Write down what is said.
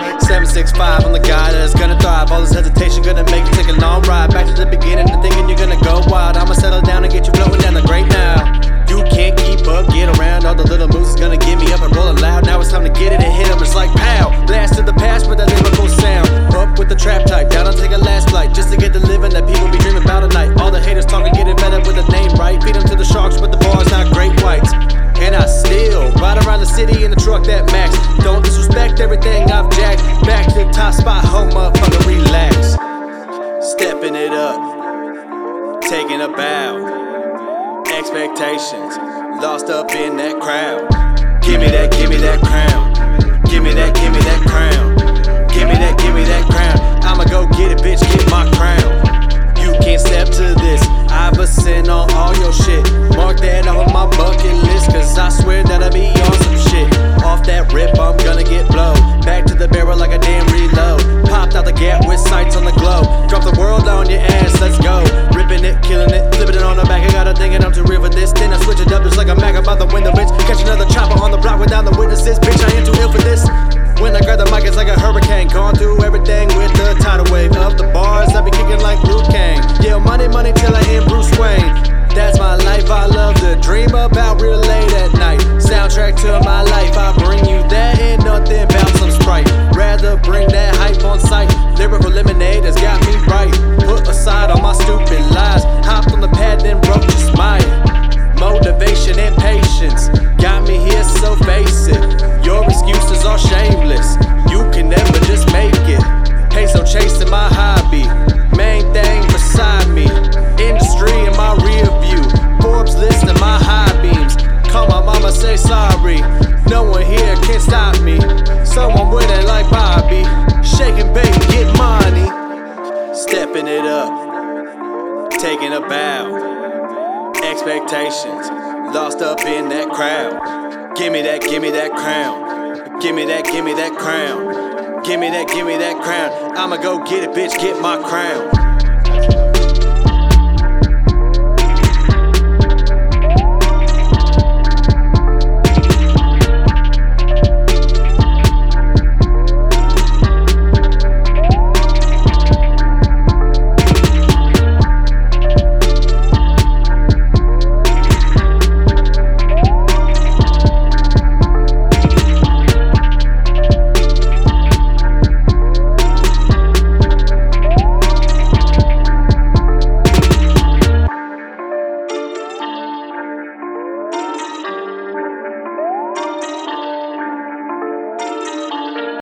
765, I'm the guy that is gonna thrive. spot, whole motherfucker relax. Stepping it up, taking a bow. Expectations, lost up in that crowd. Give me that, give me that crown. Give me that, give me that crown. father when the rich catch another chopper on the block without the witnesses. Bitch, I ain't too ill for this. When I grab the mic, it's like a hurricane. Gone through everything with the tidal wave of the bars. I be kicking like Liu Kang. Yeah, money, money till I am Bruce Wayne. That's my life. I love to dream about. someone with it like Bobby. Shaking, baby, get money. Stepping it up, taking a bow. Expectations, lost up in that crowd. Gimme that, gimme that crown. Gimme that, gimme that crown. Gimme that, gimme that crown. I'ma go get it, bitch, get my crown.